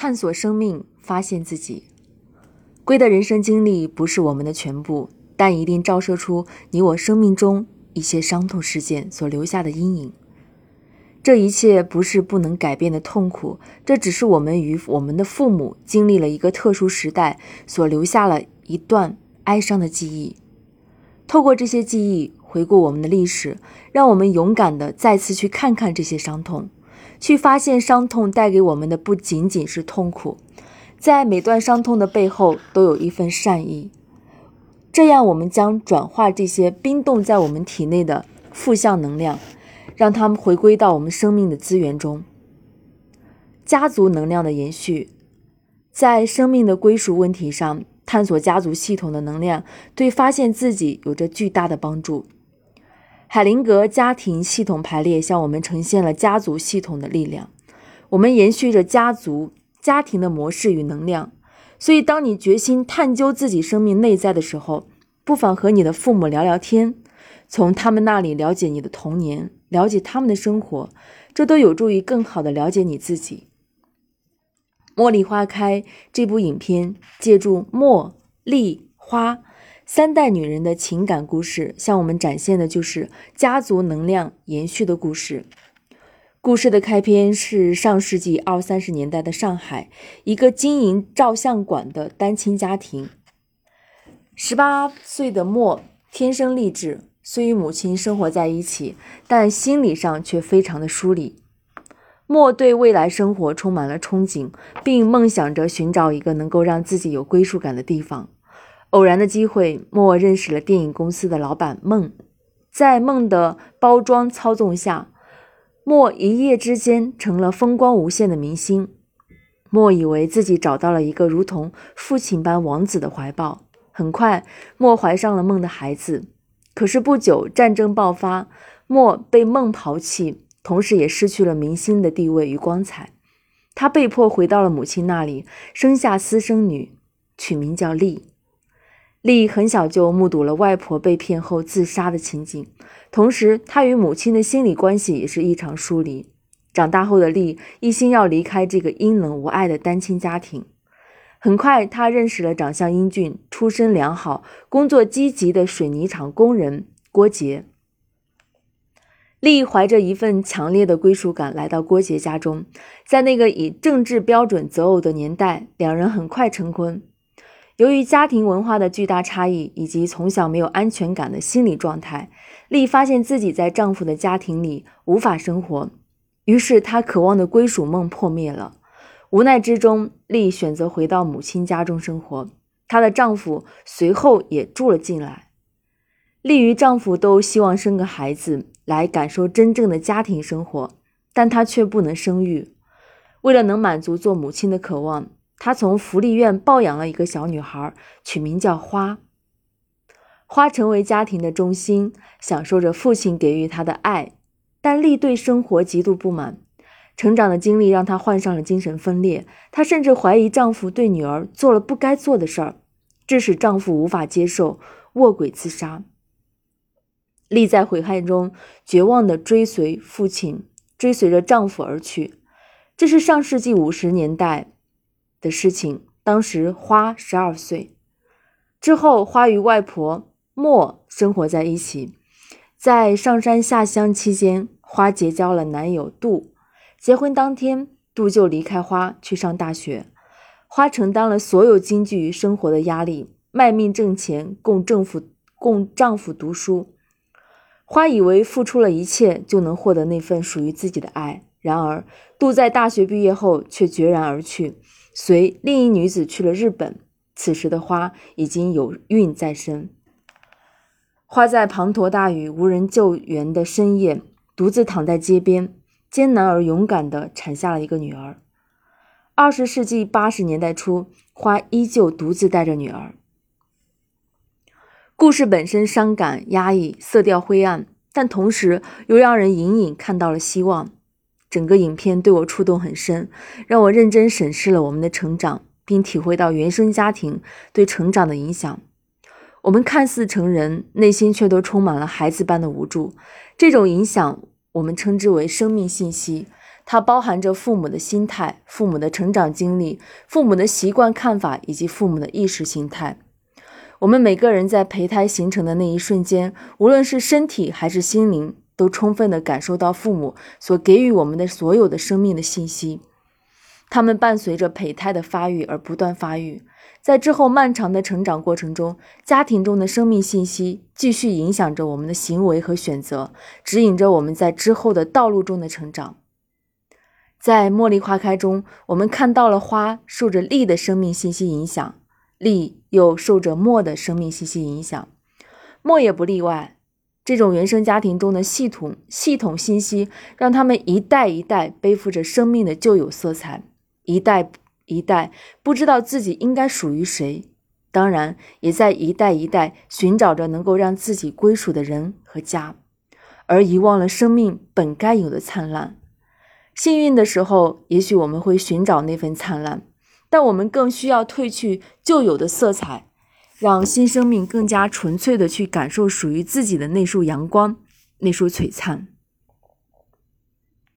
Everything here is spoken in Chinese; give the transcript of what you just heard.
探索生命，发现自己。龟的人生经历不是我们的全部，但一定照射出你我生命中一些伤痛事件所留下的阴影。这一切不是不能改变的痛苦，这只是我们与我们的父母经历了一个特殊时代所留下了一段哀伤的记忆。透过这些记忆，回顾我们的历史，让我们勇敢的再次去看看这些伤痛，去发现伤痛带给我们的不仅仅是痛苦，在每段伤痛的背后都有一份善意。这样，我们将转化这些冰冻在我们体内的负向能量。让他们回归到我们生命的资源中。家族能量的延续，在生命的归属问题上，探索家族系统的能量，对发现自己有着巨大的帮助。海灵格家庭系统排列向我们呈现了家族系统的力量。我们延续着家族家庭的模式与能量。所以，当你决心探究自己生命内在的时候，不妨和你的父母聊聊天，从他们那里了解你的童年。了解他们的生活，这都有助于更好的了解你自己。《茉莉花开》这部影片借助茉莉花三代女人的情感故事，向我们展现的就是家族能量延续的故事。故事的开篇是上世纪二三十年代的上海，一个经营照相馆的单亲家庭。十八岁的莫天生丽质。虽与母亲生活在一起，但心理上却非常的疏离。莫对未来生活充满了憧憬，并梦想着寻找一个能够让自己有归属感的地方。偶然的机会，莫认识了电影公司的老板孟。在孟的包装操纵下，莫一夜之间成了风光无限的明星。莫以为自己找到了一个如同父亲般王子的怀抱。很快，莫怀上了孟的孩子。可是不久，战争爆发，莫被孟抛弃，同时也失去了明星的地位与光彩。他被迫回到了母亲那里，生下私生女，取名叫丽。丽很小就目睹了外婆被骗后自杀的情景，同时她与母亲的心理关系也是异常疏离。长大后的丽一心要离开这个阴冷无爱的单亲家庭。很快，他认识了长相英俊、出身良好、工作积极的水泥厂工人郭杰。丽怀着一份强烈的归属感来到郭杰家中，在那个以政治标准择偶的年代，两人很快成婚。由于家庭文化的巨大差异以及从小没有安全感的心理状态，丽发现自己在丈夫的家庭里无法生活，于是她渴望的归属梦破灭了。无奈之中，丽选择回到母亲家中生活。她的丈夫随后也住了进来。丽与丈夫都希望生个孩子来感受真正的家庭生活，但她却不能生育。为了能满足做母亲的渴望，她从福利院抱养了一个小女孩，取名叫花。花成为家庭的中心，享受着父亲给予她的爱，但丽对生活极度不满。成长的经历让她患上了精神分裂，她甚至怀疑丈夫对女儿做了不该做的事儿，致使丈夫无法接受，卧轨自杀。丽在悔恨中绝望地追随父亲，追随着丈夫而去。这是上世纪五十年代的事情，当时花十二岁。之后，花与外婆莫生活在一起，在上山下乡期间，花结交了男友杜。结婚当天，杜就离开花去上大学，花承担了所有经济与生活的压力，卖命挣钱供政府供丈夫读书。花以为付出了一切就能获得那份属于自己的爱，然而杜在大学毕业后却决然而去，随另一女子去了日本。此时的花已经有孕在身。花在滂沱大雨、无人救援的深夜，独自躺在街边。艰难而勇敢地产下了一个女儿。二十世纪八十年代初，花依旧独自带着女儿。故事本身伤感、压抑、色调灰暗，但同时又让人隐隐看到了希望。整个影片对我触动很深，让我认真审视了我们的成长，并体会到原生家庭对成长的影响。我们看似成人，内心却都充满了孩子般的无助。这种影响。我们称之为生命信息，它包含着父母的心态、父母的成长经历、父母的习惯看法以及父母的意识形态。我们每个人在胚胎形成的那一瞬间，无论是身体还是心灵，都充分地感受到父母所给予我们的所有的生命的信息。他们伴随着胚胎的发育而不断发育，在之后漫长的成长过程中，家庭中的生命信息继续影响着我们的行为和选择，指引着我们在之后的道路中的成长。在茉莉花开中，我们看到了花受着力的生命信息影响。力又受着墨的生命信息影响，墨也不例外。这种原生家庭中的系统系统信息，让他们一代一代背负着生命的旧有色彩，一代一代不知道自己应该属于谁，当然也在一代一代寻找着能够让自己归属的人和家，而遗忘了生命本该有的灿烂。幸运的时候，也许我们会寻找那份灿烂。但我们更需要褪去旧有的色彩，让新生命更加纯粹的去感受属于自己的那束阳光，那束璀璨。